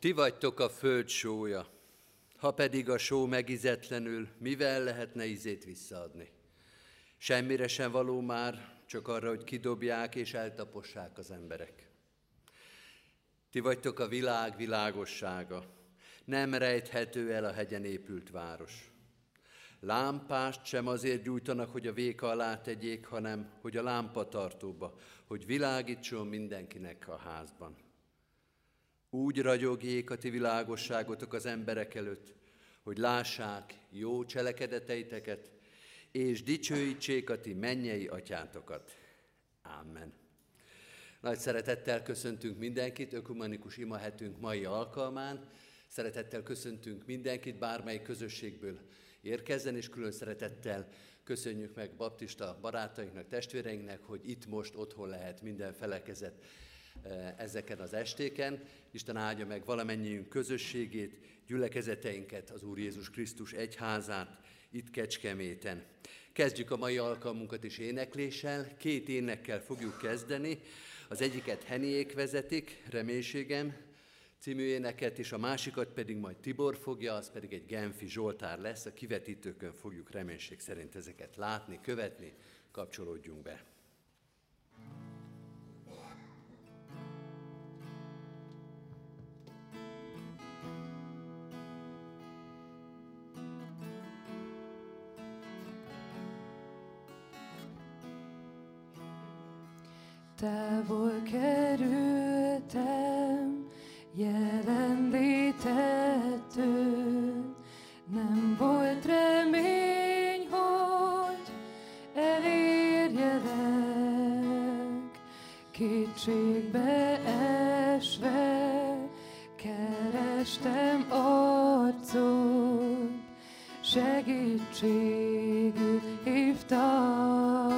Ti vagytok a föld sója, ha pedig a só megizetlenül, mivel lehetne ízét visszaadni? Semmire sem való már, csak arra, hogy kidobják és eltapossák az emberek. Ti vagytok a világ világossága, nem rejthető el a hegyen épült város. Lámpást sem azért gyújtanak, hogy a véka alá tegyék, hanem hogy a lámpa tartóba, hogy világítson mindenkinek a házban. Úgy ragyogjék a ti világosságotok az emberek előtt, hogy lássák jó cselekedeteiteket, és dicsőítsék a ti mennyei atyátokat. Amen. Nagy szeretettel köszöntünk mindenkit, ökumenikus imahetünk mai alkalmán. Szeretettel köszöntünk mindenkit, bármely közösségből érkezzen, és külön szeretettel köszönjük meg baptista barátainknak, testvéreinknek, hogy itt most otthon lehet minden felekezet ezeken az estéken. Isten áldja meg valamennyiünk közösségét, gyülekezeteinket, az Úr Jézus Krisztus egyházát, itt Kecskeméten. Kezdjük a mai alkalmunkat is énekléssel. Két énekkel fogjuk kezdeni. Az egyiket Heniék vezetik, reménységem, című éneket, és a másikat pedig majd Tibor fogja, az pedig egy Genfi Zsoltár lesz. A kivetítőkön fogjuk reménység szerint ezeket látni, követni, kapcsolódjunk be. Távol kerültem, jelenlétettől, nem volt remény, hogy elérjelek, kétségbe esve, kerestem arcot, segítségül hívtam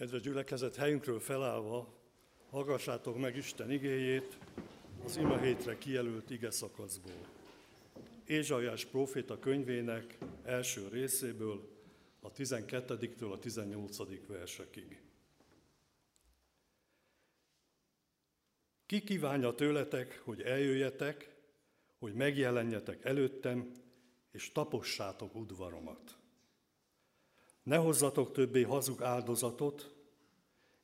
Kedves gyülekezet, helyünkről felállva, hallgassátok meg Isten igéjét az ima hétre kijelölt ige szakaszból. Ézsajás próféta könyvének első részéből, a 12-től a 18. versekig. Ki kívánja tőletek, hogy eljöjjetek, hogy megjelenjetek előttem, és tapossátok udvaromat. Ne hozzatok többé hazug áldozatot,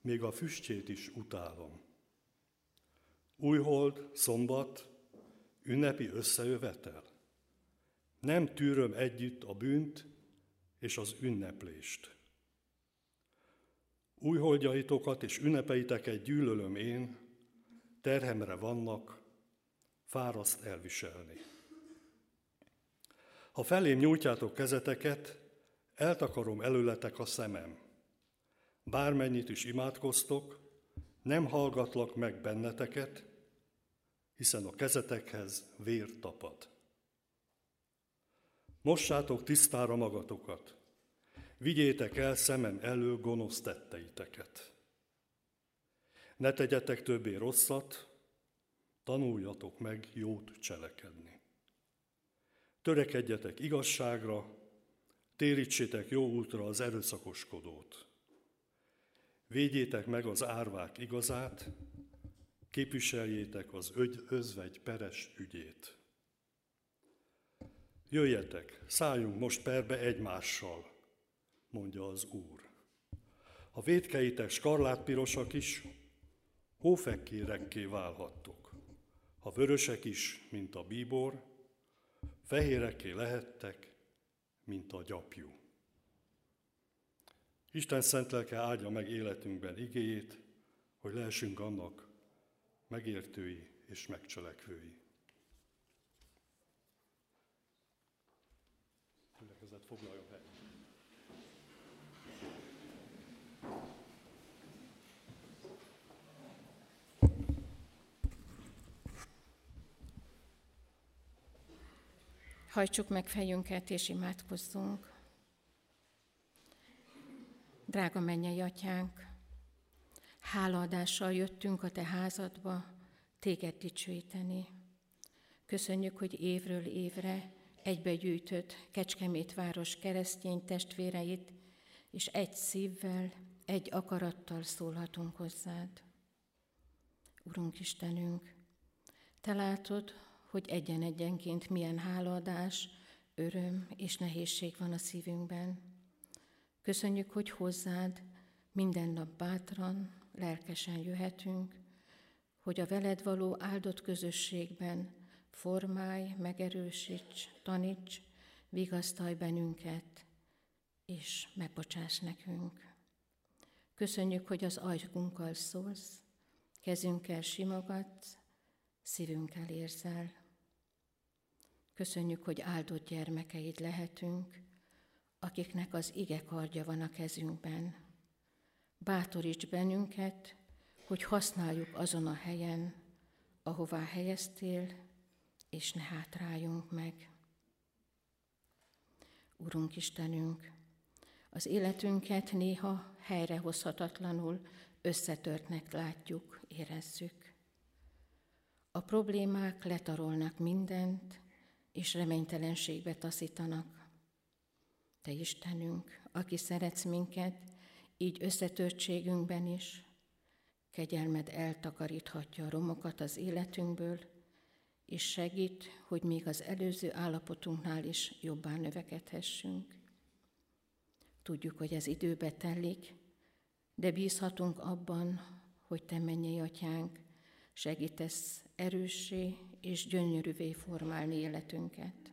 még a füstjét is utálom. Újhold, szombat, ünnepi összejövetel. Nem tűröm együtt a bűnt és az ünneplést. Újholdjaitokat és ünnepeiteket gyűlölöm én, terhemre vannak, fáraszt elviselni. Ha felém nyújtjátok kezeteket, eltakarom előletek a szemem. Bármennyit is imádkoztok, nem hallgatlak meg benneteket, hiszen a kezetekhez vér tapad. Mossátok tisztára magatokat, vigyétek el szemem elő gonosz tetteiteket. Ne tegyetek többé rosszat, tanuljatok meg jót cselekedni. Törekedjetek igazságra, térítsétek jó útra az erőszakoskodót. Védjétek meg az árvák igazát, képviseljétek az ögy, özvegy peres ügyét. Jöjjetek, szálljunk most perbe egymással, mondja az Úr. Ha védkeitek skarlátpirosak is, hófekkérekké válhattok. Ha vörösek is, mint a bíbor, fehéreké lehettek, mint a gyapjú. Isten szent lelke áldja meg életünkben igéjét, hogy lehessünk annak megértői és megcselekvői. Gyülekezet foglaljon helyet. Hajtsuk meg fejünket és imádkozzunk. Drága mennyei atyánk, hálaadással jöttünk a te házadba, téged dicsőíteni. Köszönjük, hogy évről évre egybegyűjtött Kecskemét város keresztény testvéreit, és egy szívvel, egy akarattal szólhatunk hozzád. Urunk Istenünk, Te látod, hogy egyen-egyenként milyen hálaadás, öröm és nehézség van a szívünkben. Köszönjük, hogy hozzád minden nap bátran, lelkesen jöhetünk, hogy a veled való áldott közösségben formálj, megerősíts, taníts, vigasztalj bennünket, és megbocsáss nekünk. Köszönjük, hogy az ajkunkkal szólsz, kezünkkel simogatsz, szívünkkel érzel. Köszönjük, hogy áldott gyermekeid lehetünk, akiknek az ige kardja van a kezünkben. Bátoríts bennünket, hogy használjuk azon a helyen, ahová helyeztél, és ne hátráljunk meg. Urunk Istenünk, az életünket néha helyrehozhatatlanul összetörtnek látjuk, érezzük. A problémák letarolnak mindent, és reménytelenségbe taszítanak. Te Istenünk, aki szeretsz minket, így összetörtségünkben is, kegyelmed eltakaríthatja a romokat az életünkből, és segít, hogy még az előző állapotunknál is jobbá növekedhessünk. Tudjuk, hogy ez időbe telik, de bízhatunk abban, hogy Te mennyei atyánk, segítesz erőssé és gyönyörűvé formálni életünket.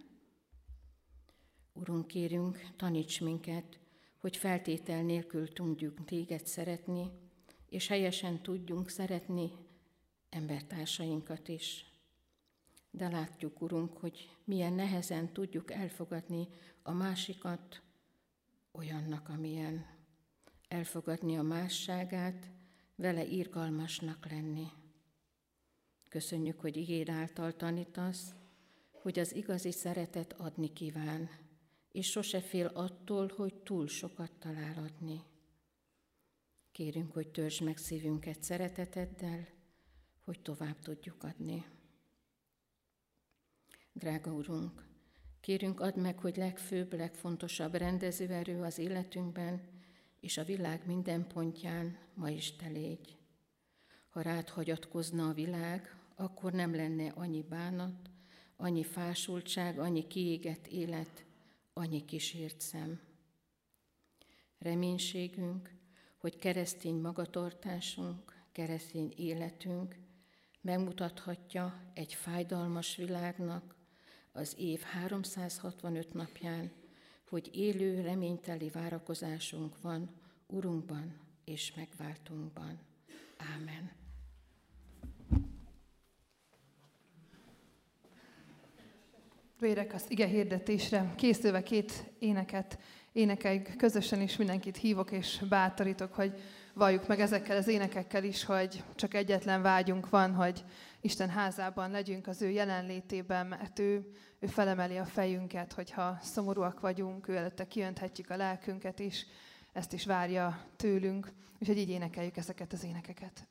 Urunk, kérünk, taníts minket, hogy feltétel nélkül tudjuk téged szeretni, és helyesen tudjunk szeretni embertársainkat is. De látjuk, Urunk, hogy milyen nehezen tudjuk elfogadni a másikat olyannak, amilyen. Elfogadni a másságát, vele irgalmasnak lenni. Köszönjük, hogy igéd által tanítasz, hogy az igazi szeretet adni kíván, és sose fél attól, hogy túl sokat talál adni. Kérünk, hogy törzs meg szívünket szereteteddel, hogy tovább tudjuk adni. Drága Urunk, kérünk add meg, hogy legfőbb, legfontosabb rendezőerő az életünkben és a világ minden pontján ma is te légy. Ha rád hagyatkozna a világ, akkor nem lenne annyi bánat, annyi fásultság, annyi kiégett élet, annyi kísért szem. Reménységünk, hogy keresztény magatartásunk, keresztény életünk megmutathatja egy fájdalmas világnak az év 365 napján, hogy élő, reményteli várakozásunk van Urunkban és megváltunkban. Ámen. Vérek az ige hirdetésre, készülve két éneket énekeljük közösen, és mindenkit hívok és bátorítok, hogy valljuk meg ezekkel az énekekkel is, hogy csak egyetlen vágyunk van, hogy Isten házában legyünk az ő jelenlétében, mert ő, ő felemeli a fejünket, hogyha szomorúak vagyunk, ő előtte kiönthetjük a lelkünket is, ezt is várja tőlünk, és hogy így énekeljük ezeket az énekeket.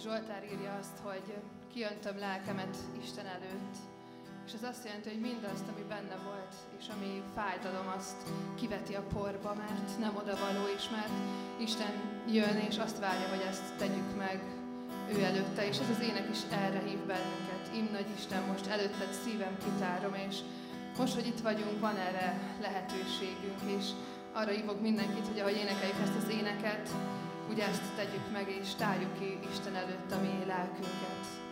Zsoltár írja azt, hogy kiöntöm lelkemet Isten előtt. És ez azt jelenti, hogy mindazt, ami benne volt, és ami fájdalom, azt kiveti a porba, mert nem odavaló is, mert Isten jön, és azt várja, hogy ezt tegyük meg ő előtte, és ez az ének is erre hív bennünket. Im nagy Isten, most előtted szívem kitárom, és most, hogy itt vagyunk, van erre lehetőségünk, és arra hívok mindenkit, hogy ahogy énekeljük ezt az éneket, ezt tegyük meg, és tárjuk ki Isten előtt a mi lelkünket.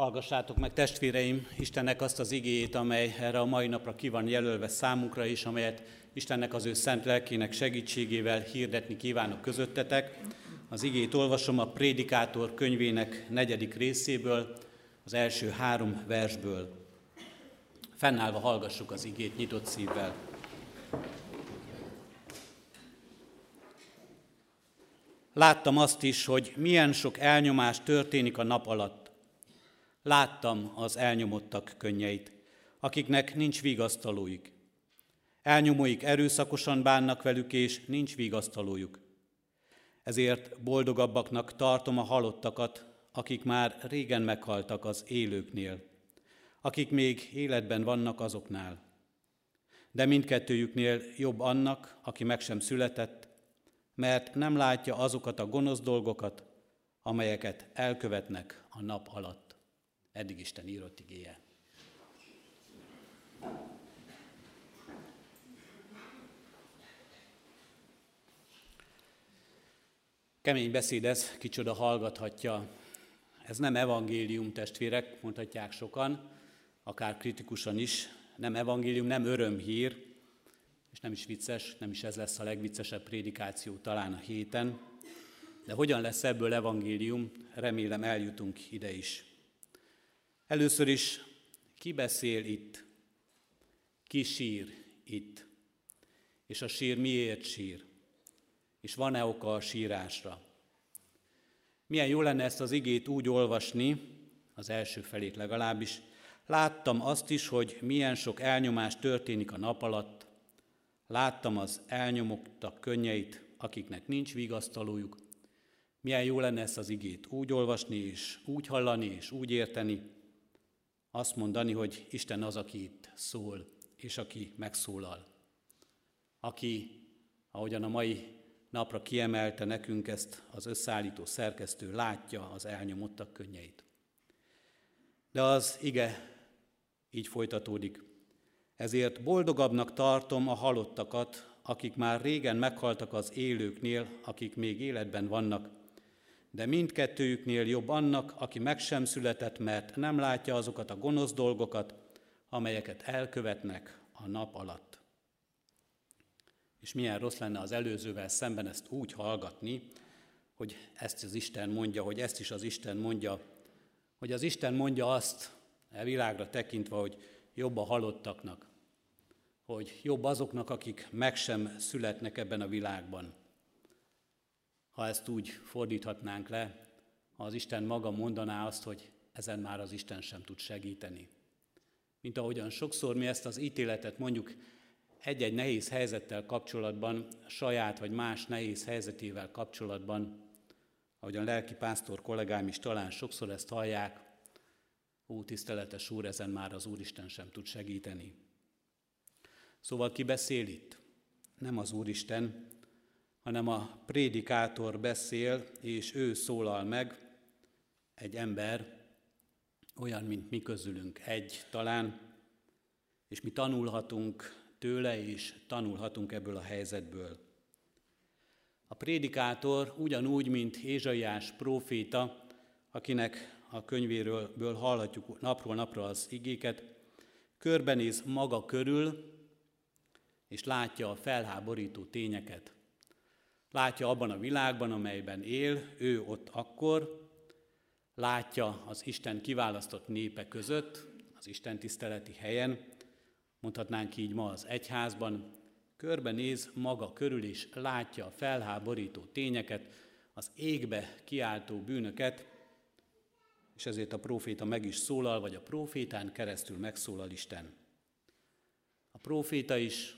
Hallgassátok meg testvéreim Istennek azt az igéjét, amely erre a mai napra ki van jelölve számunkra is, amelyet Istennek az ő szent lelkének segítségével hirdetni kívánok közöttetek. Az igét olvasom a Prédikátor könyvének negyedik részéből, az első három versből. Fennállva hallgassuk az igét nyitott szívvel. Láttam azt is, hogy milyen sok elnyomás történik a nap alatt Láttam az elnyomottak könnyeit, akiknek nincs vigasztalójuk. Elnyomóik erőszakosan bánnak velük, és nincs vigasztalójuk. Ezért boldogabbaknak tartom a halottakat, akik már régen meghaltak az élőknél, akik még életben vannak azoknál. De mindkettőjüknél jobb annak, aki meg sem született, mert nem látja azokat a gonosz dolgokat, amelyeket elkövetnek a nap alatt. Eddig Isten írott igéje. Kemény beszéd ez, kicsoda hallgathatja. Ez nem evangélium, testvérek, mondhatják sokan, akár kritikusan is. Nem evangélium, nem örömhír, és nem is vicces, nem is ez lesz a legviccesebb prédikáció talán a héten. De hogyan lesz ebből evangélium, remélem eljutunk ide is. Először is, ki beszél itt? Ki sír itt? És a sír miért sír? És van-e oka a sírásra? Milyen jó lenne ezt az igét úgy olvasni, az első felét legalábbis. Láttam azt is, hogy milyen sok elnyomás történik a nap alatt. Láttam az elnyomottak könnyeit, akiknek nincs vigasztalójuk. Milyen jó lenne ezt az igét úgy olvasni, és úgy hallani, és úgy érteni, azt mondani, hogy Isten az, aki itt szól, és aki megszólal. Aki, ahogyan a mai napra kiemelte nekünk ezt az összeállító szerkesztő, látja az elnyomottak könnyeit. De az ige így folytatódik. Ezért boldogabbnak tartom a halottakat, akik már régen meghaltak az élőknél, akik még életben vannak, de mindkettőjüknél jobb annak, aki meg sem született, mert nem látja azokat a gonosz dolgokat, amelyeket elkövetnek a nap alatt. És milyen rossz lenne az előzővel szemben ezt úgy hallgatni, hogy ezt az Isten mondja, hogy ezt is az Isten mondja, hogy az Isten mondja azt, e világra tekintve, hogy jobb a halottaknak, hogy jobb azoknak, akik meg sem születnek ebben a világban. Ha ezt úgy fordíthatnánk le, ha az Isten maga mondaná azt, hogy ezen már az Isten sem tud segíteni. Mint ahogyan sokszor mi ezt az ítéletet mondjuk egy-egy nehéz helyzettel kapcsolatban, saját vagy más nehéz helyzetével kapcsolatban, ahogyan lelki pásztor kollégám is talán sokszor ezt hallják, Ó, tiszteletes Úr, ezen már az Úristen sem tud segíteni. Szóval ki beszél itt? Nem az Úristen, hanem a prédikátor beszél, és ő szólal meg, egy ember, olyan, mint mi közülünk egy talán, és mi tanulhatunk tőle, és tanulhatunk ebből a helyzetből. A prédikátor ugyanúgy, mint Ézsaiás próféta, akinek a könyvéről hallhatjuk napról napra az igéket, körbenéz maga körül, és látja a felháborító tényeket. Látja abban a világban, amelyben él, ő ott akkor, látja az Isten kiválasztott népe között, az Isten tiszteleti helyen, mondhatnánk így ma az egyházban, körbenéz maga körül is, látja a felháborító tényeket, az égbe kiáltó bűnöket, és ezért a próféta meg is szólal, vagy a prófétán keresztül megszólal Isten. A próféta is,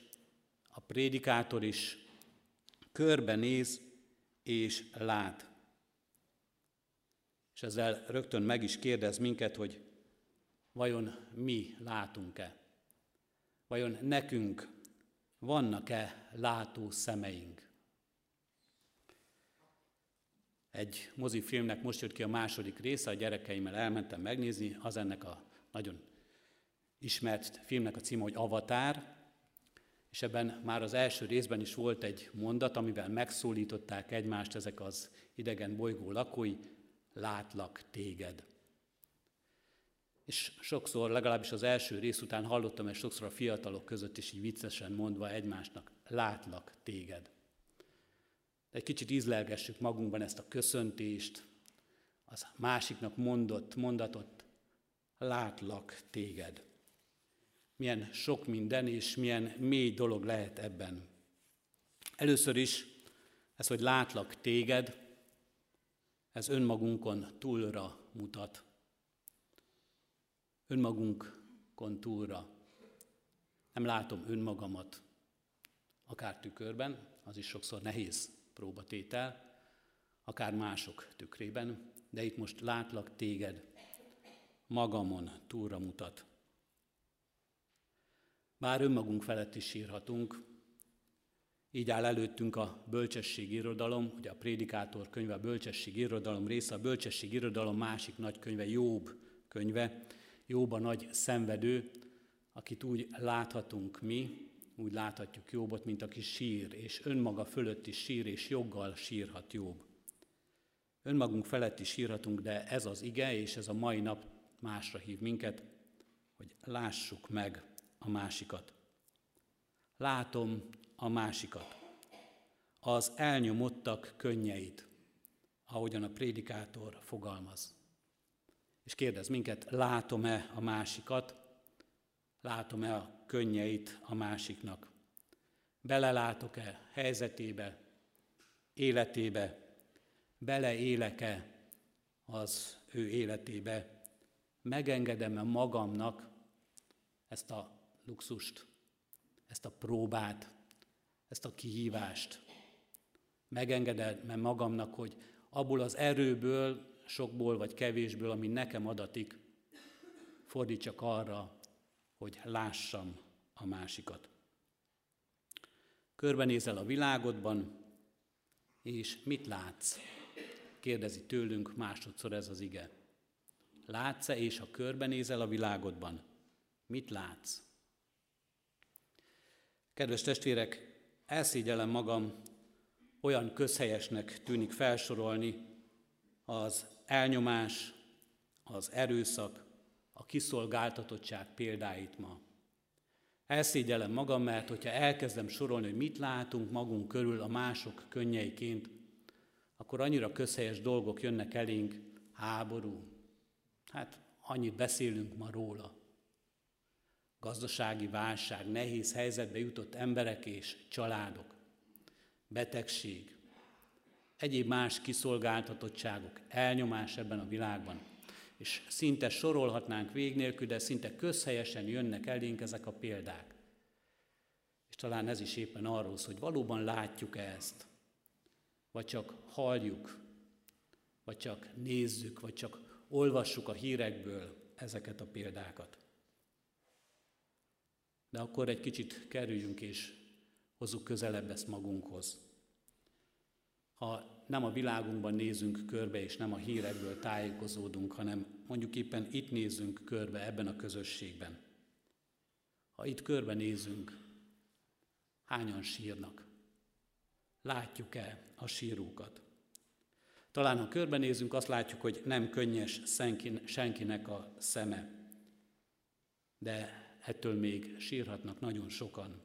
a prédikátor is körbenéz és lát. És ezzel rögtön meg is kérdez minket, hogy vajon mi látunk-e? Vajon nekünk vannak-e látó szemeink? Egy mozifilmnek most jött ki a második része, a gyerekeimmel elmentem megnézni, az ennek a nagyon ismert filmnek a címe, hogy Avatár, és ebben már az első részben is volt egy mondat, amivel megszólították egymást ezek az idegen bolygó lakói, látlak téged. És sokszor, legalábbis az első rész után hallottam ezt sokszor a fiatalok között is így viccesen mondva egymásnak, látlak téged. De egy kicsit ízlelgessük magunkban ezt a köszöntést, az másiknak mondott mondatot, látlak téged. Milyen sok minden és milyen mély dolog lehet ebben. Először is ez, hogy látlak téged, ez önmagunkon túlra mutat. Önmagunkon túlra. Nem látom önmagamat, akár tükörben, az is sokszor nehéz próbatétel, akár mások tükrében, de itt most látlak téged, magamon túlra mutat. Bár önmagunk felett is sírhatunk, így áll előttünk a bölcsesség irodalom, ugye a prédikátor könyve a bölcsesség irodalom része, a bölcsesség irodalom másik nagy könyve, Jobb könyve, Jobb a nagy szenvedő, akit úgy láthatunk mi, úgy láthatjuk Jobbot, mint aki sír, és önmaga fölött is sír, és joggal sírhat Jobb. Önmagunk felett is sírhatunk, de ez az ige, és ez a mai nap másra hív minket, hogy lássuk meg a másikat. Látom a másikat. Az elnyomottak könnyeit, ahogyan a prédikátor fogalmaz. És kérdez minket, látom-e a másikat, látom-e a könnyeit a másiknak. Belelátok-e helyzetébe, életébe, beleélek-e az ő életébe, megengedem-e magamnak ezt a luxust, ezt a próbát, ezt a kihívást. Megengedem-e magamnak, hogy abból az erőből, sokból vagy kevésből, ami nekem adatik, fordítsak arra, hogy lássam a másikat. Körbenézel a világodban, és mit látsz? Kérdezi tőlünk másodszor ez az ige. Látsz-e, és ha körbenézel a világodban, mit látsz? Kedves testvérek, elszégyellem magam, olyan közhelyesnek tűnik felsorolni az elnyomás, az erőszak, a kiszolgáltatottság példáit ma. Elszégyellem magam, mert hogyha elkezdem sorolni, hogy mit látunk magunk körül a mások könnyeiként, akkor annyira közhelyes dolgok jönnek elénk, háború. Hát annyit beszélünk ma róla. Gazdasági válság, nehéz helyzetbe jutott emberek és családok, betegség, egyéb más kiszolgáltatottságok, elnyomás ebben a világban. És szinte sorolhatnánk vég nélkül, de szinte közhelyesen jönnek elénk ezek a példák. És talán ez is éppen arról szól, hogy valóban látjuk ezt, vagy csak halljuk, vagy csak nézzük, vagy csak olvassuk a hírekből ezeket a példákat. De akkor egy kicsit kerüljünk és hozzuk közelebb ezt magunkhoz. Ha nem a világunkban nézünk körbe, és nem a hírekből tájékozódunk, hanem mondjuk éppen itt nézzünk körbe ebben a közösségben. Ha itt körbe nézünk, hányan sírnak? Látjuk-e a sírókat? Talán ha körbenézünk, azt látjuk, hogy nem könnyes senkinek a szeme, de ettől még sírhatnak nagyon sokan.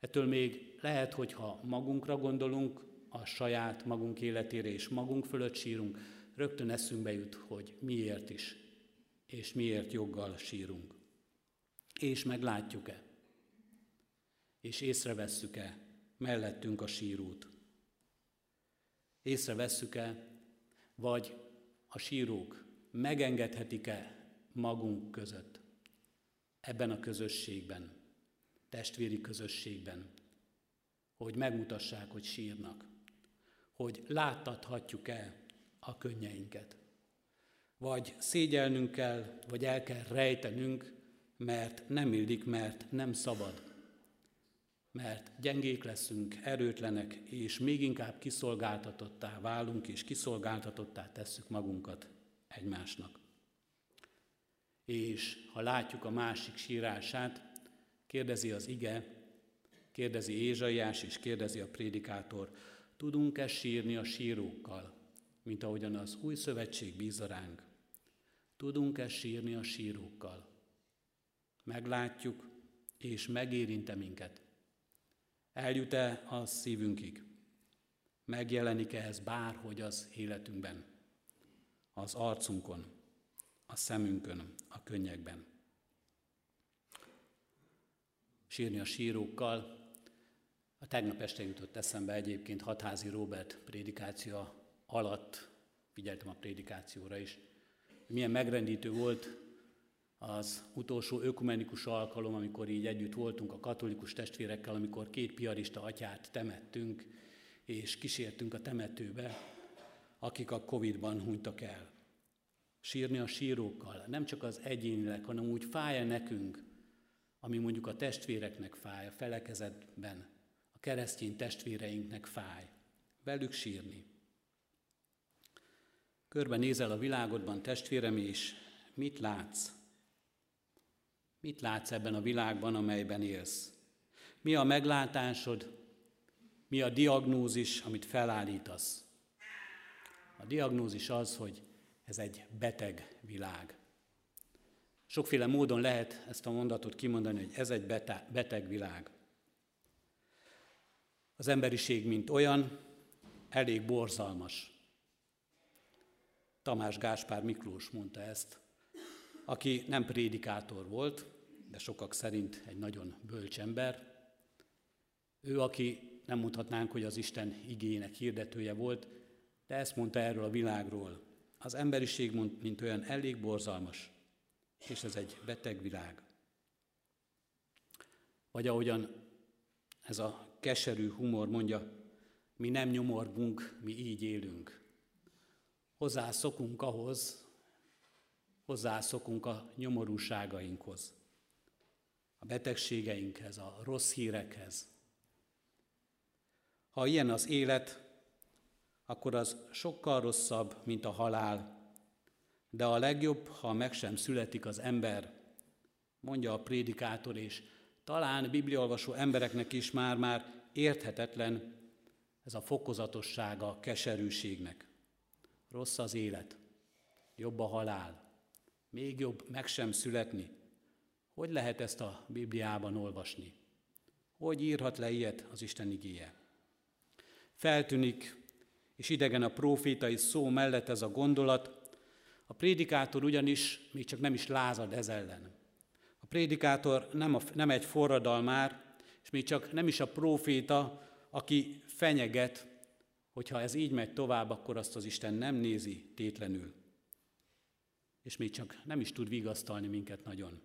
Ettől még lehet, hogy ha magunkra gondolunk, a saját magunk életére és magunk fölött sírunk, rögtön eszünkbe jut, hogy miért is, és miért joggal sírunk. És meglátjuk-e, és észrevesszük-e mellettünk a sírót. Észrevesszük-e, vagy a sírók megengedhetik-e magunk között, ebben a közösségben, testvéri közösségben, hogy megmutassák, hogy sírnak hogy láttathatjuk-e a könnyeinket. Vagy szégyelnünk kell, vagy el kell rejtenünk, mert nem illik, mert nem szabad. Mert gyengék leszünk, erőtlenek, és még inkább kiszolgáltatottá válunk, és kiszolgáltatottá tesszük magunkat egymásnak. És ha látjuk a másik sírását, kérdezi az ige, kérdezi Ézsaiás, és kérdezi a prédikátor, Tudunk-e sírni a sírókkal, mint ahogyan az új szövetség bízza ránk? Tudunk-e sírni a sírókkal? Meglátjuk, és megérinte minket. Eljut-e a szívünkig? Megjelenik-e ez bárhogy az életünkben? Az arcunkon, a szemünkön, a könnyekben. Sírni a sírókkal, a tegnap este jutott eszembe egyébként Hatházi Robert prédikáció alatt, figyeltem a prédikációra is, milyen megrendítő volt az utolsó ökumenikus alkalom, amikor így együtt voltunk a katolikus testvérekkel, amikor két piarista atyát temettünk, és kísértünk a temetőbe, akik a Covid-ban hunytak el. Sírni a sírókkal, nem csak az egyénileg, hanem úgy fáj nekünk, ami mondjuk a testvéreknek fáj a felekezetben, a keresztény testvéreinknek fáj. Velük sírni. Körbe nézel a világodban, testvérem, és mit látsz? Mit látsz ebben a világban, amelyben élsz? Mi a meglátásod? Mi a diagnózis, amit felállítasz? A diagnózis az, hogy ez egy beteg világ. Sokféle módon lehet ezt a mondatot kimondani, hogy ez egy beteg világ. Az emberiség, mint olyan, elég borzalmas. Tamás Gáspár Miklós mondta ezt, aki nem prédikátor volt, de sokak szerint egy nagyon bölcs ember. Ő, aki nem mondhatnánk, hogy az Isten igének hirdetője volt, de ezt mondta erről a világról. Az emberiség mint olyan elég borzalmas, és ez egy beteg világ. Vagy ahogyan ez a keserű humor mondja, mi nem nyomorgunk, mi így élünk. Hozzászokunk ahhoz, hozzászokunk a nyomorúságainkhoz, a betegségeinkhez, a rossz hírekhez. Ha ilyen az élet, akkor az sokkal rosszabb, mint a halál. De a legjobb, ha meg sem születik az ember, mondja a prédikátor, és talán bibliolvasó embereknek is már-már érthetetlen ez a fokozatossága a keserűségnek. Rossz az élet, jobb a halál, még jobb meg sem születni. Hogy lehet ezt a Bibliában olvasni? Hogy írhat le ilyet az Isten igéje? Feltűnik, és idegen a profétai szó mellett ez a gondolat, a prédikátor ugyanis még csak nem is lázad ez ellen. A prédikátor nem, a, nem egy forradalmár, és még csak nem is a proféta, aki fenyeget, hogyha ez így megy tovább, akkor azt az Isten nem nézi tétlenül. És még csak nem is tud vigasztalni minket nagyon.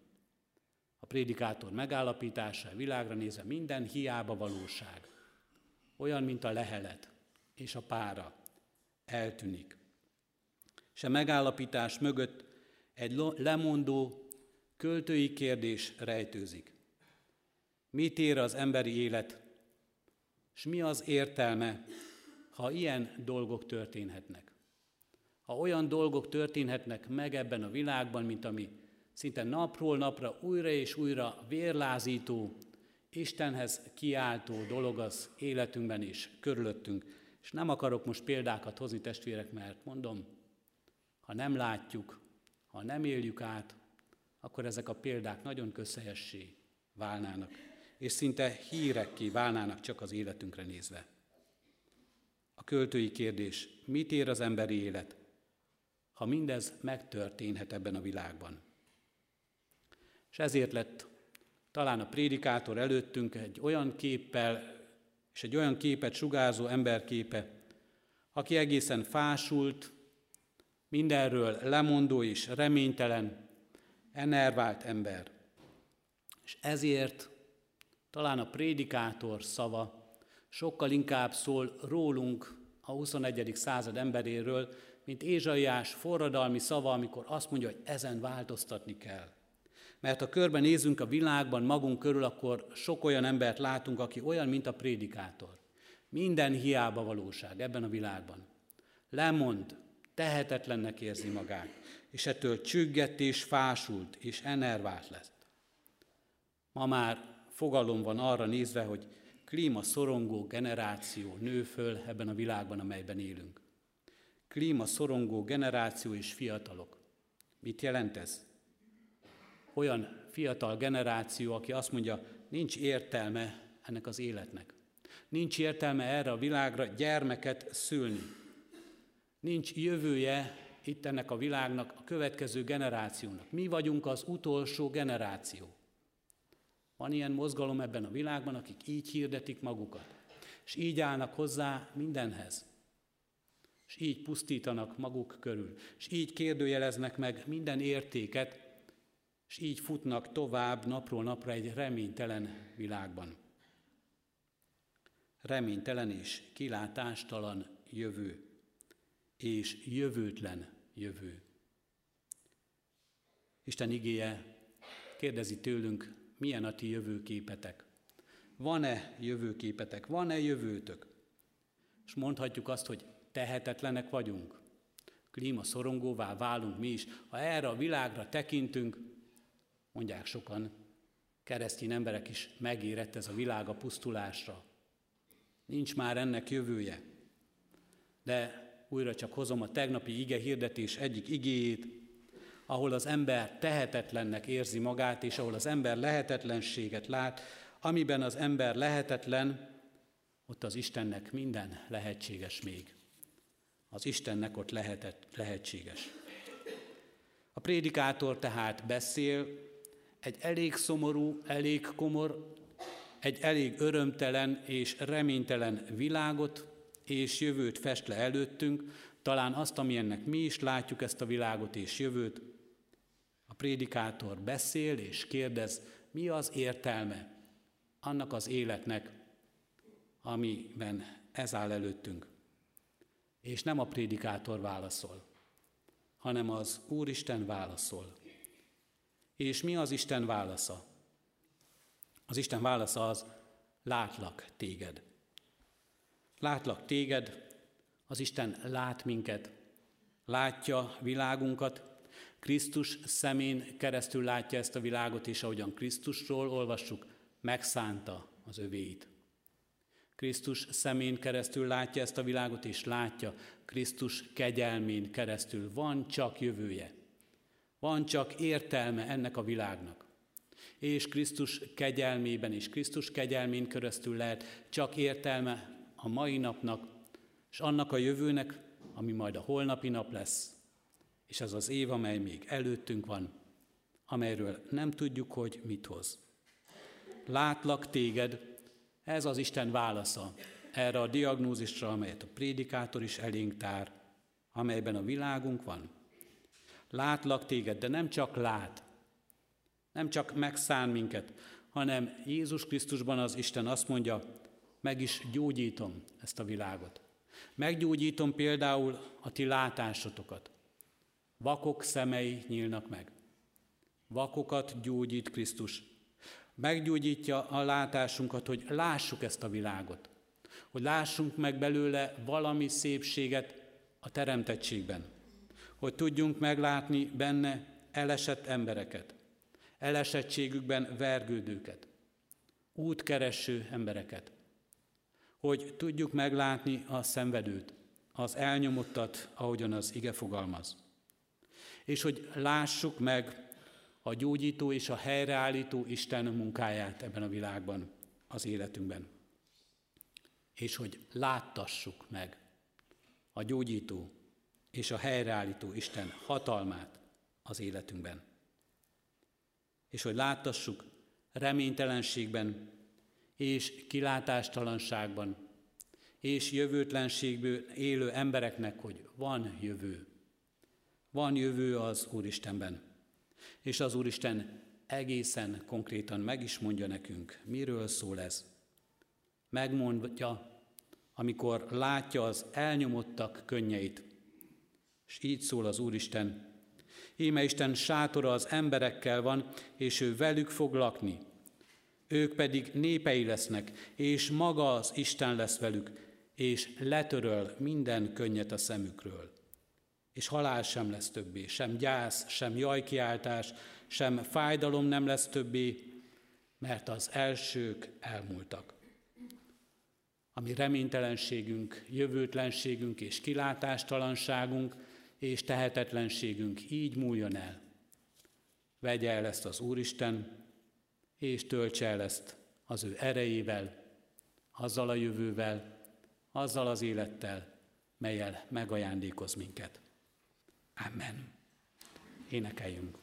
A prédikátor megállapítása, világra nézve minden hiába valóság. Olyan, mint a lehelet és a pára. Eltűnik. A megállapítás mögött egy lemondó, költői kérdés rejtőzik. Mit ér az emberi élet, és mi az értelme, ha ilyen dolgok történhetnek? Ha olyan dolgok történhetnek meg ebben a világban, mint ami szinte napról napra újra és újra vérlázító, Istenhez kiáltó dolog az életünkben és körülöttünk. És nem akarok most példákat hozni, testvérek, mert mondom, ha nem látjuk, ha nem éljük át, akkor ezek a példák nagyon közhelyessé válnának, és szinte hírekké válnának csak az életünkre nézve. A költői kérdés, mit ér az emberi élet, ha mindez megtörténhet ebben a világban? És ezért lett talán a prédikátor előttünk egy olyan képpel és egy olyan képet sugázó emberképe, aki egészen fásult, mindenről lemondó és reménytelen, enervált ember. És ezért talán a prédikátor szava sokkal inkább szól rólunk, a 21. század emberéről, mint Ézsaiás forradalmi szava, amikor azt mondja, hogy ezen változtatni kell. Mert ha körben nézünk a világban magunk körül, akkor sok olyan embert látunk, aki olyan, mint a prédikátor. Minden hiába valóság ebben a világban. Lemond, tehetetlennek érzi magát, és ettől csüggett és fásult és enervált lesz. Ma már fogalom van arra nézve, hogy klímaszorongó generáció nő föl ebben a világban, amelyben élünk. Klímaszorongó generáció és fiatalok. Mit jelent ez? Olyan fiatal generáció, aki azt mondja, nincs értelme ennek az életnek. Nincs értelme erre a világra gyermeket szülni. Nincs jövője itt ennek a világnak, a következő generációnak. Mi vagyunk az utolsó generáció. Van ilyen mozgalom ebben a világban, akik így hirdetik magukat, és így állnak hozzá mindenhez. És így pusztítanak maguk körül, és így kérdőjeleznek meg minden értéket, és így futnak tovább napról napra egy reménytelen világban. Reménytelen és kilátástalan jövő, és jövőtlen jövő. Isten igéje kérdezi tőlünk, milyen a ti jövőképetek. Van-e jövőképetek, van-e jövőtök? És mondhatjuk azt, hogy tehetetlenek vagyunk. Klímaszorongóvá válunk mi is. Ha erre a világra tekintünk, mondják sokan, keresztény emberek is megérett ez a világ a pusztulásra. Nincs már ennek jövője. De újra csak hozom a tegnapi ige hirdetés egyik igéjét, ahol az ember tehetetlennek érzi magát, és ahol az ember lehetetlenséget lát, amiben az ember lehetetlen, ott az Istennek minden lehetséges még. Az Istennek ott lehetett, lehetséges. A prédikátor tehát beszél, egy elég szomorú, elég komor, egy elég örömtelen és reménytelen világot és jövőt fest le előttünk, talán azt, amilyennek mi is látjuk ezt a világot és jövőt, a prédikátor beszél és kérdez, mi az értelme annak az életnek, amiben ez áll előttünk. És nem a prédikátor válaszol, hanem az Úristen válaszol. És mi az Isten válasza? Az Isten válasza az, látlak téged. Látlak téged, az Isten lát minket, látja világunkat, Krisztus szemén keresztül látja ezt a világot, és ahogyan Krisztusról olvassuk, megszánta az övéit. Krisztus szemén keresztül látja ezt a világot, és látja Krisztus kegyelmén keresztül. Van csak jövője. Van csak értelme ennek a világnak. És Krisztus kegyelmében és Krisztus kegyelmén keresztül lehet csak értelme a mai napnak, és annak a jövőnek, ami majd a holnapi nap lesz, és az az év, amely még előttünk van, amelyről nem tudjuk, hogy mit hoz. Látlak téged, ez az Isten válasza erre a diagnózisra, amelyet a prédikátor is elénk tár, amelyben a világunk van. Látlak téged, de nem csak lát, nem csak megszán minket, hanem Jézus Krisztusban az Isten azt mondja, meg is gyógyítom ezt a világot. Meggyógyítom például a ti látásotokat. Vakok szemei nyílnak meg. Vakokat gyógyít Krisztus. Meggyógyítja a látásunkat, hogy lássuk ezt a világot. Hogy lássunk meg belőle valami szépséget a teremtettségben. Hogy tudjunk meglátni benne elesett embereket, elesettségükben vergődőket, útkereső embereket, hogy tudjuk meglátni a szenvedőt, az elnyomottat, ahogyan az ige fogalmaz. És hogy lássuk meg a gyógyító és a helyreállító Isten munkáját ebben a világban, az életünkben. És hogy láttassuk meg a gyógyító és a helyreállító Isten hatalmát az életünkben. És hogy láttassuk reménytelenségben és kilátástalanságban, és jövőtlenségből élő embereknek, hogy van jövő. Van jövő az Úristenben. És az Úristen egészen konkrétan meg is mondja nekünk, miről szól ez. Megmondja, amikor látja az elnyomottak könnyeit. És így szól az Úristen, Íme Isten sátora az emberekkel van, és ő velük fog lakni, ők pedig népei lesznek, és maga az Isten lesz velük, és letöröl minden könnyet a szemükről. És halál sem lesz többé, sem gyász, sem jajkiáltás, sem fájdalom nem lesz többé, mert az elsők elmúltak. Ami reménytelenségünk, jövőtlenségünk és kilátástalanságunk és tehetetlenségünk így múljon el. Vegye el ezt az Úristen, és töltse el ezt az ő erejével, azzal a jövővel, azzal az élettel, melyel megajándékoz minket. Amen. Énekeljünk.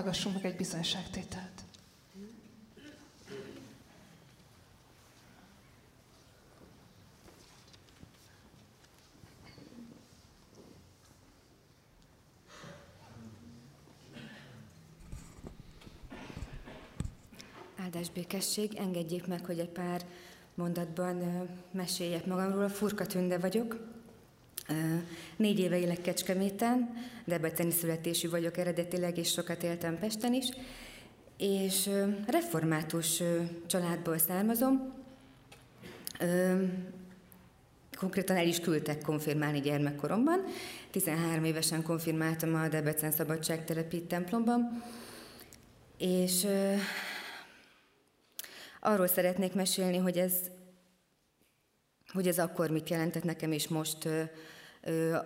Hallgassunk meg egy bizonyságtételt. Áldás békesség, engedjék meg, hogy egy pár mondatban meséljek magamról. Furka Tünde vagyok. Négy éve élek Kecskeméten, debreceni születésű vagyok eredetileg, és sokat éltem Pesten is. És református családból származom. Konkrétan el is küldtek konfirmálni gyermekkoromban. 13 évesen konfirmáltam a Debrecen Szabadságtelepi templomban. És Arról szeretnék mesélni, hogy ez, hogy ez akkor mit jelentett nekem, és most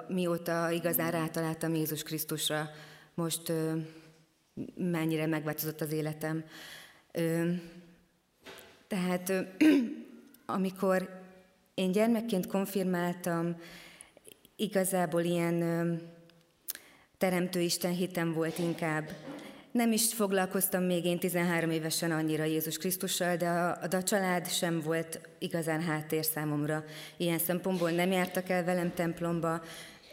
mióta igazán rátaláltam Jézus Krisztusra, most mennyire megváltozott az életem. Tehát amikor én gyermekként konfirmáltam, igazából ilyen teremtőisten hitem volt inkább. Nem is foglalkoztam még én 13 évesen annyira Jézus Krisztussal, de a, de a család sem volt igazán háttér számomra. Ilyen szempontból nem jártak el velem templomba,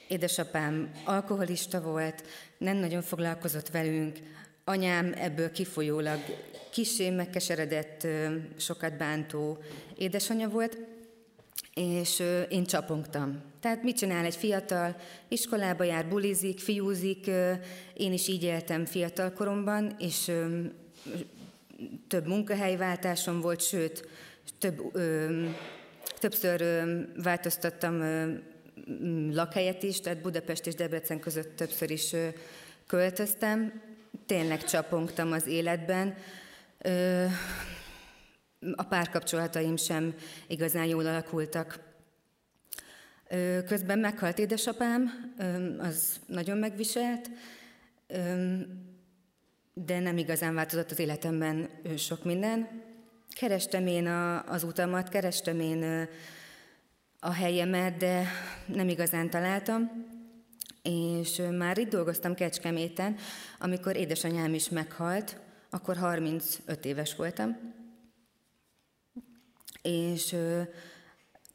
édesapám alkoholista volt, nem nagyon foglalkozott velünk, anyám ebből kifolyólag kisé megkeseredett, sokat bántó édesanyja volt, és én csapongtam. Tehát mit csinál egy fiatal? Iskolába jár, bulizik, fiúzik. Én is így éltem fiatal koromban, és több munkahelyváltásom volt, sőt, több, többször változtattam lakhelyet is, tehát Budapest és Debrecen között többször is költöztem. Tényleg csapongtam az életben a párkapcsolataim sem igazán jól alakultak. Közben meghalt édesapám, az nagyon megviselt, de nem igazán változott az életemben sok minden. Kerestem én az utamat, kerestem én a helyemet, de nem igazán találtam. És már itt dolgoztam Kecskeméten, amikor édesanyám is meghalt, akkor 35 éves voltam és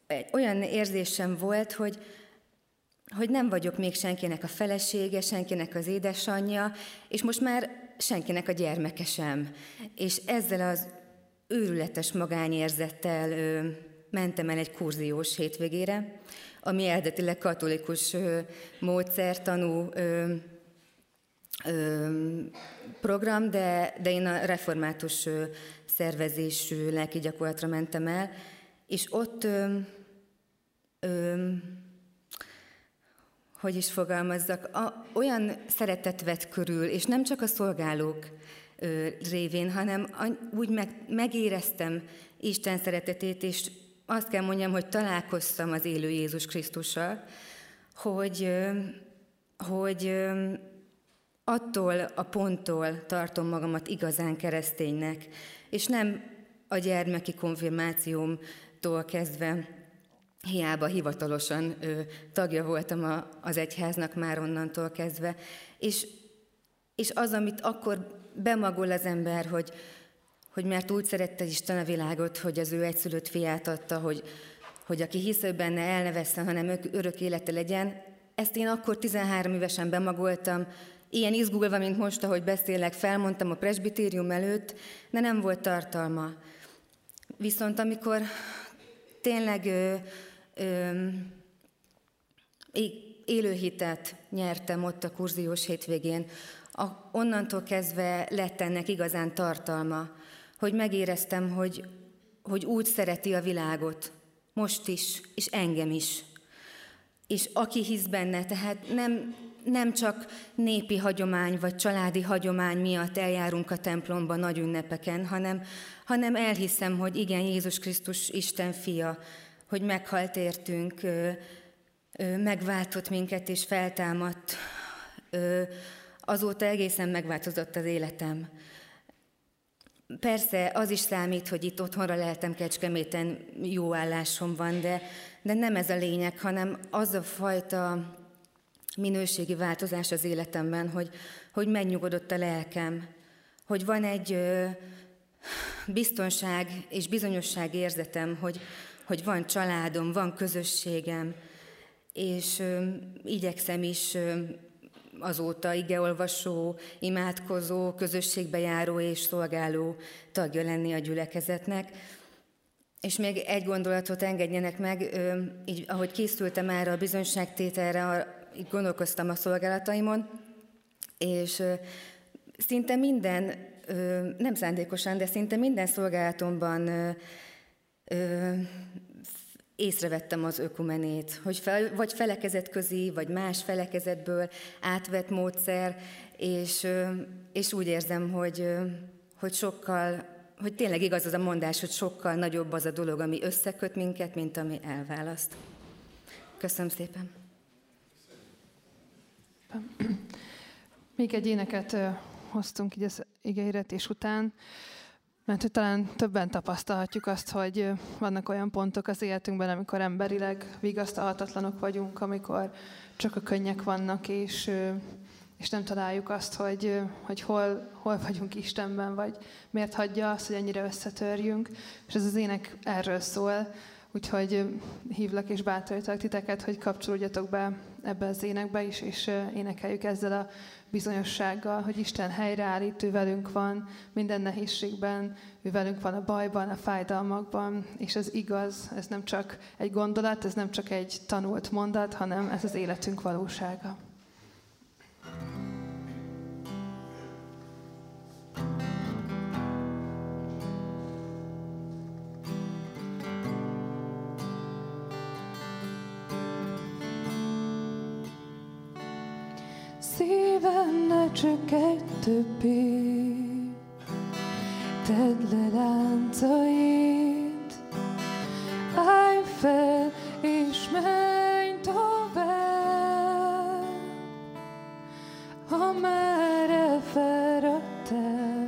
egy olyan érzésem volt, hogy, hogy nem vagyok még senkinek a felesége, senkinek az édesanyja, és most már senkinek a gyermeke sem. És ezzel az őrületes magányérzettel ö, mentem el egy kurziós hétvégére, ami eredetileg katolikus ö, módszertanú ö, ö, program, de, de én a református ö, szervezésű lelki gyakorlatra mentem el, és ott, ö, ö, hogy is fogalmazzak, a, olyan szeretet vett körül, és nem csak a szolgálók ö, révén, hanem a, úgy meg, megéreztem Isten szeretetét, és azt kell mondjam, hogy találkoztam az élő Jézus Krisztussal, hogy, ö, hogy ö, attól a ponttól tartom magamat igazán kereszténynek, és nem a gyermeki konfirmációmtól kezdve hiába hivatalosan ö, tagja voltam a, az egyháznak már onnantól kezdve. És, és az, amit akkor bemagol az ember, hogy, hogy mert úgy szerette Isten a világot, hogy az ő egyszülött fiát adta, hogy, hogy aki hisz ő benne, el ne veszem, hanem örök élete legyen, ezt én akkor 13 évesen bemagoltam, ilyen izgulva, mint most, ahogy beszélek, felmondtam a presbitérium előtt, de nem volt tartalma. Viszont amikor tényleg élőhitet nyertem ott a kurziós hétvégén, a, onnantól kezdve lett ennek igazán tartalma, hogy megéreztem, hogy, hogy úgy szereti a világot, most is, és engem is. És aki hisz benne, tehát nem nem csak népi hagyomány vagy családi hagyomány miatt eljárunk a templomba nagy ünnepeken, hanem, hanem elhiszem, hogy igen, Jézus Krisztus Isten fia, hogy meghalt értünk, megváltott minket és feltámadt. Azóta egészen megváltozott az életem. Persze az is számít, hogy itt otthonra lehetem Kecskeméten, jó állásom van, de, de nem ez a lényeg, hanem az a fajta minőségi változás az életemben, hogy, hogy megnyugodott a lelkem, hogy van egy biztonság és bizonyosság érzetem, hogy, hogy van családom, van közösségem, és ö, igyekszem is ö, azóta igeolvasó, imádkozó, közösségbe járó és szolgáló tagja lenni a gyülekezetnek. És még egy gondolatot engedjenek meg, ö, így ahogy készültem erre a bizonyságtételre, így gondolkoztam a szolgálataimon, és ö, szinte minden, nem szándékosan, de szinte minden szolgálatomban észrevettem az ökumenét, hogy fel, vagy felekezet közé, vagy más felekezetből átvett módszer, és, és úgy érzem, hogy, hogy sokkal, hogy tényleg igaz az a mondás, hogy sokkal nagyobb az a dolog, ami összeköt minket, mint ami elválaszt. Köszönöm szépen. Még egy éneket hoztunk így az igényetés után. Mert hogy talán többen tapasztalhatjuk azt, hogy vannak olyan pontok az életünkben, amikor emberileg vigasztalhatatlanok vagyunk, amikor csak a könnyek vannak, és, és nem találjuk azt, hogy, hogy hol, hol vagyunk Istenben, vagy miért hagyja azt, hogy ennyire összetörjünk. És ez az ének erről szól, úgyhogy hívlak és bátorítalak titeket, hogy kapcsolódjatok be ebbe az énekbe is, és énekeljük ezzel a bizonyossággal, hogy Isten helyreállít, ő velünk van minden nehézségben, ő velünk van a bajban, a fájdalmakban, és ez igaz, ez nem csak egy gondolat, ez nem csak egy tanult mondat, hanem ez az életünk valósága. Szívem ne csökkenj többé, tedd le láncait, állj fel és menj tovább, ha már elfáradtál,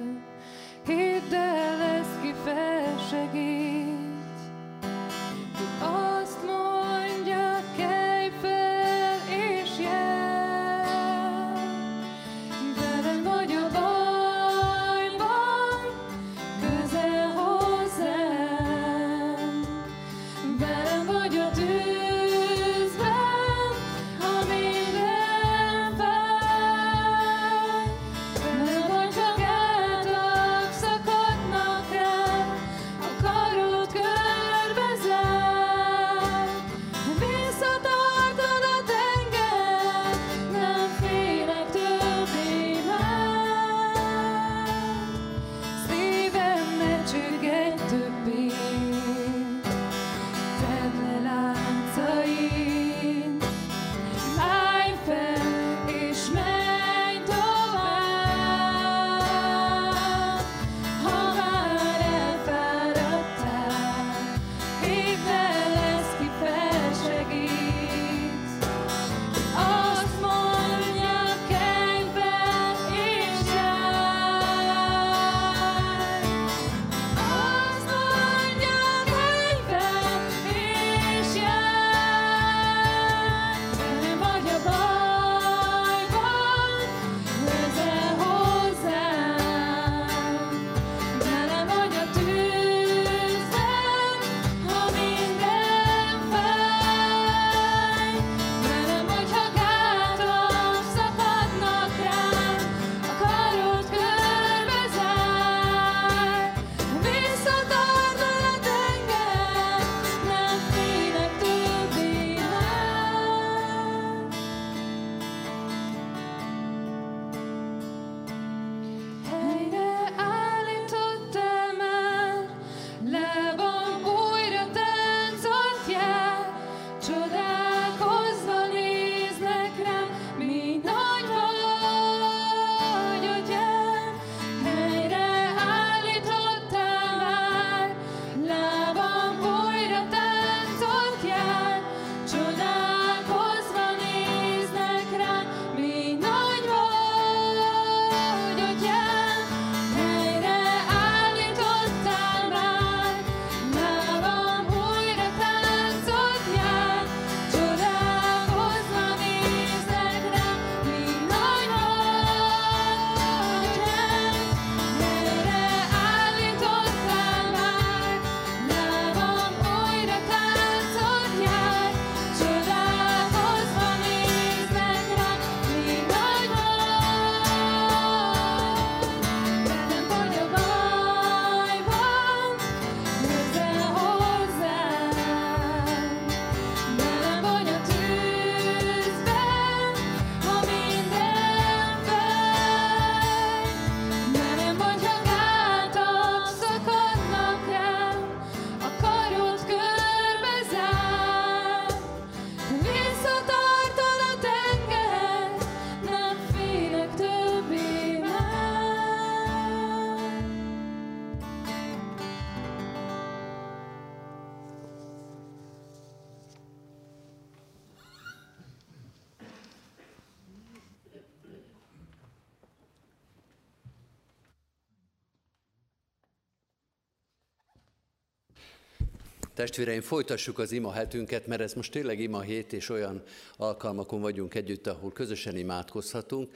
Testvéreim, folytassuk az ima hetünket, mert ez most tényleg ima hét, és olyan alkalmakon vagyunk együtt, ahol közösen imádkozhatunk.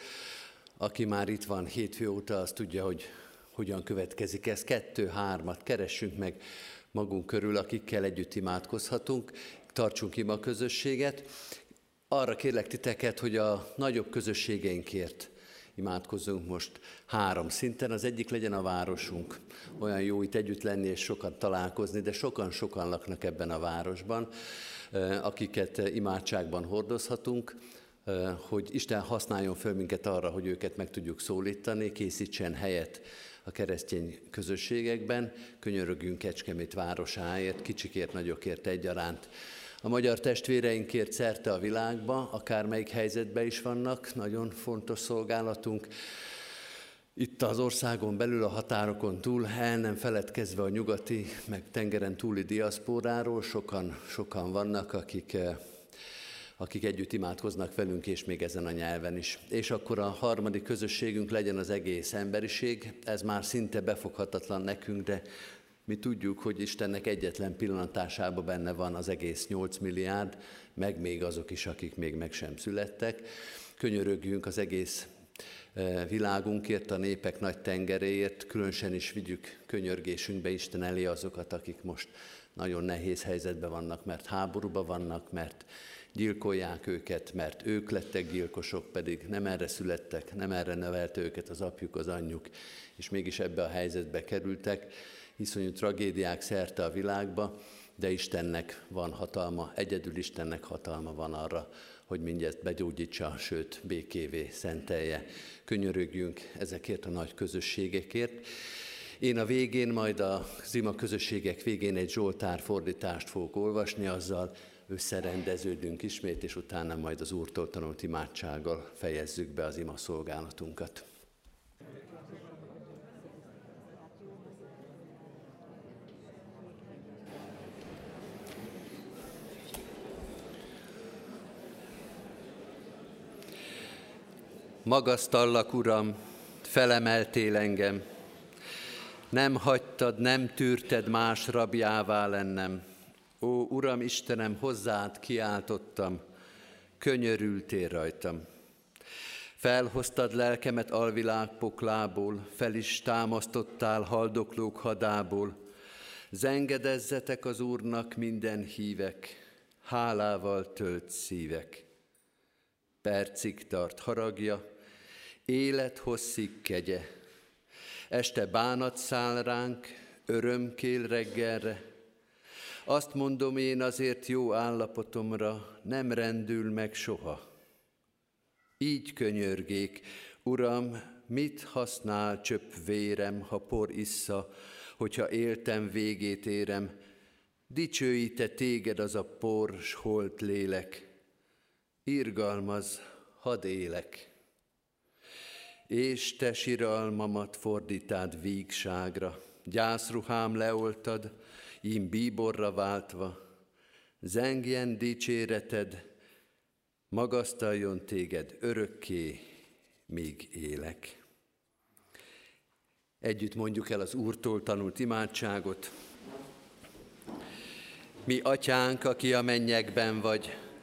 Aki már itt van hétfő óta, az tudja, hogy hogyan következik ez. Kettő-hármat keressünk meg magunk körül, akikkel együtt imádkozhatunk, tartsunk ima közösséget. Arra kérlek titeket, hogy a nagyobb közösségeinkért imádkozzunk most három szinten. Az egyik legyen a városunk. Olyan jó itt együtt lenni és sokan találkozni, de sokan-sokan laknak ebben a városban, akiket imádságban hordozhatunk hogy Isten használjon föl minket arra, hogy őket meg tudjuk szólítani, készítsen helyet a keresztény közösségekben, könyörögünk Kecskemét városáért, kicsikért, nagyokért egyaránt. A magyar testvéreinkért szerte a világba, akármelyik helyzetben is vannak, nagyon fontos szolgálatunk. Itt az országon belül, a határokon túl, el nem feledkezve a nyugati, meg tengeren túli diaszpóráról, sokan, sokan vannak, akik eh, akik együtt imádkoznak velünk, és még ezen a nyelven is. És akkor a harmadik közösségünk legyen az egész emberiség. Ez már szinte befoghatatlan nekünk, de mi tudjuk, hogy Istennek egyetlen pillantásában benne van az egész 8 milliárd, meg még azok is, akik még meg sem születtek. Könyörögjünk az egész e, világunkért, a népek nagy tengeréért, különösen is vigyük könyörgésünkbe Isten elé azokat, akik most nagyon nehéz helyzetben vannak, mert háborúban vannak, mert gyilkolják őket, mert ők lettek gyilkosok, pedig nem erre születtek, nem erre nevelte őket az apjuk, az anyjuk, és mégis ebbe a helyzetbe kerültek. Iszonyú tragédiák szerte a világba, de Istennek van hatalma, egyedül Istennek hatalma van arra, hogy mindezt begyógyítsa, sőt békévé szentelje. Könyörögjünk ezekért a nagy közösségekért. Én a végén, majd a zima közösségek végén egy Zsoltár fordítást fogok olvasni, azzal összerendeződünk ismét, és utána majd az Úrtól tanult imádsággal fejezzük be az ima szolgálatunkat. Magasztallak, Uram, felemeltél engem, nem hagytad, nem tűrted más rabjává lennem, Ó, Uram Istenem, hozzád kiáltottam, könyörültél rajtam. Felhoztad lelkemet alvilág poklából, fel is támasztottál haldoklók hadából. Zengedezzetek az Úrnak minden hívek, hálával tölt szívek. Percig tart haragja, élet hosszig kegye. Este bánat száll ránk, örömkél reggelre, azt mondom én azért jó állapotomra, nem rendül meg soha. Így könyörgék, Uram, mit használ csöpp vérem, ha por issza, hogyha éltem végét érem, dicsőíte téged az a por, holt lélek, irgalmaz, hadd élek. És te siralmamat fordítád vígságra, gyászruhám leoltad, ím bíborra váltva, zengjen dicséreted, magasztaljon téged örökké, míg élek. Együtt mondjuk el az Úrtól tanult imádságot. Mi, atyánk, aki a mennyekben vagy,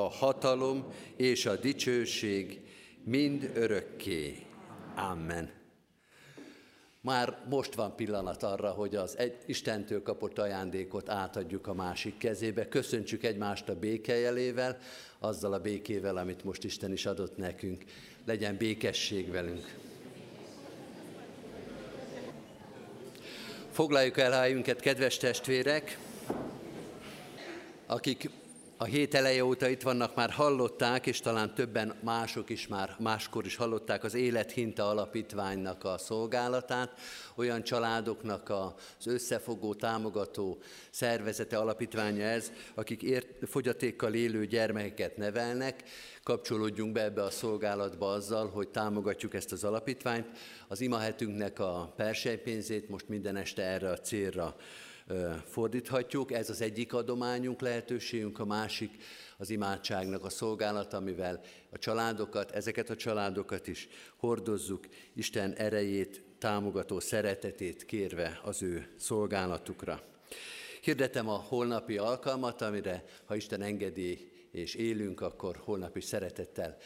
a hatalom és a dicsőség mind örökké. Amen. Már most van pillanat arra, hogy az egy, Istentől kapott ajándékot átadjuk a másik kezébe. Köszöntsük egymást a békejelével, azzal a békével, amit most Isten is adott nekünk. Legyen békesség velünk. Foglaljuk el helyünket, kedves testvérek, akik A hét eleje óta itt vannak, már hallották, és talán többen mások is már máskor is hallották az Élethinta Alapítványnak a szolgálatát, olyan családoknak az összefogó, támogató szervezete, alapítványa ez, akik ért, fogyatékkal élő gyermekeket nevelnek, kapcsolódjunk be ebbe a szolgálatba azzal, hogy támogatjuk ezt az alapítványt. Az imahetünknek a persejpénzét most minden este erre a célra fordíthatjuk. Ez az egyik adományunk, lehetőségünk, a másik az imádságnak a szolgálata, amivel a családokat, ezeket a családokat is hordozzuk, Isten erejét, támogató szeretetét kérve az ő szolgálatukra. Hirdetem a holnapi alkalmat, amire, ha Isten engedi és élünk, akkor holnap is szeretettel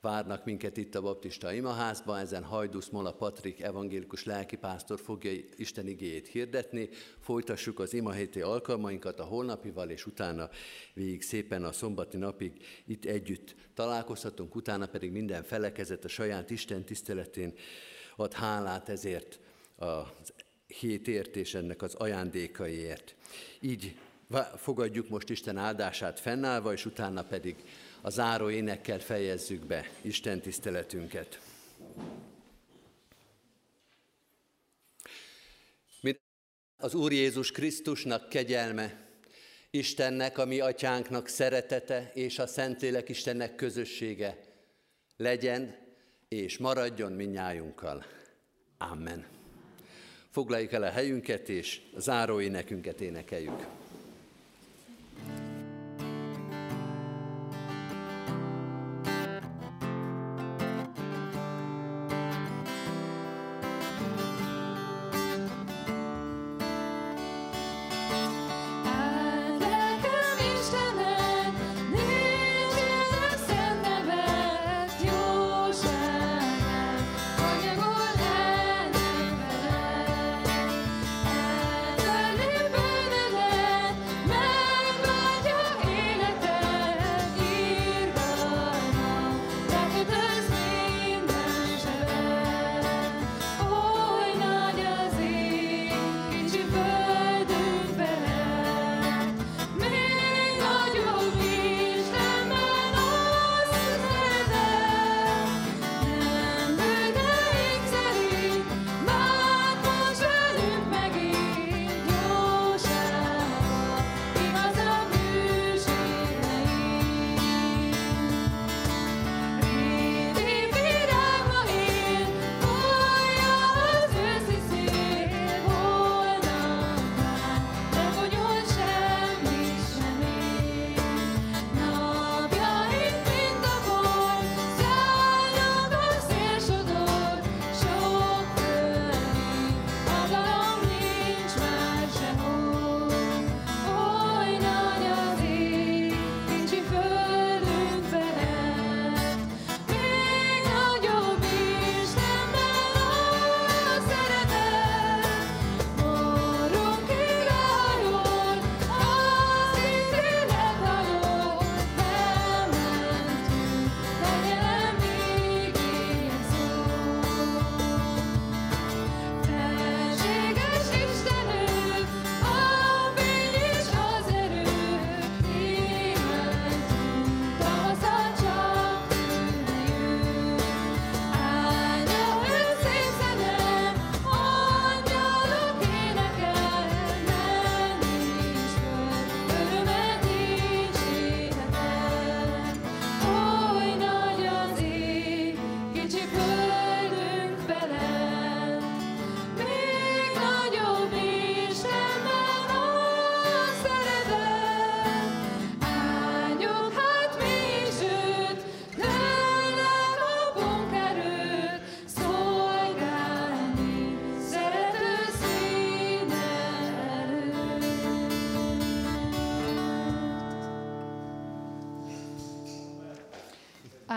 várnak minket itt a Baptista Imaházban, ezen Hajdusz Mola Patrik evangélikus lelkipásztor fogja Isten igéjét hirdetni. Folytassuk az imahéti alkalmainkat a holnapival, és utána végig szépen a szombati napig itt együtt találkozhatunk, utána pedig minden felekezet a saját Isten tiszteletén ad hálát ezért a hétért és ennek az ajándékaiért. Így fogadjuk most Isten áldását fennállva, és utána pedig a záró énekkel fejezzük be Isten tiszteletünket. Az Úr Jézus Krisztusnak kegyelme, Istennek, a mi atyánknak szeretete és a Szentlélek Istennek közössége legyen és maradjon minnyájunkkal. Amen. Foglaljuk el a helyünket, és záró énekünket énekeljük.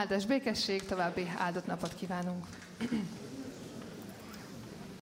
Áldás békesség, további áldott napot kívánunk.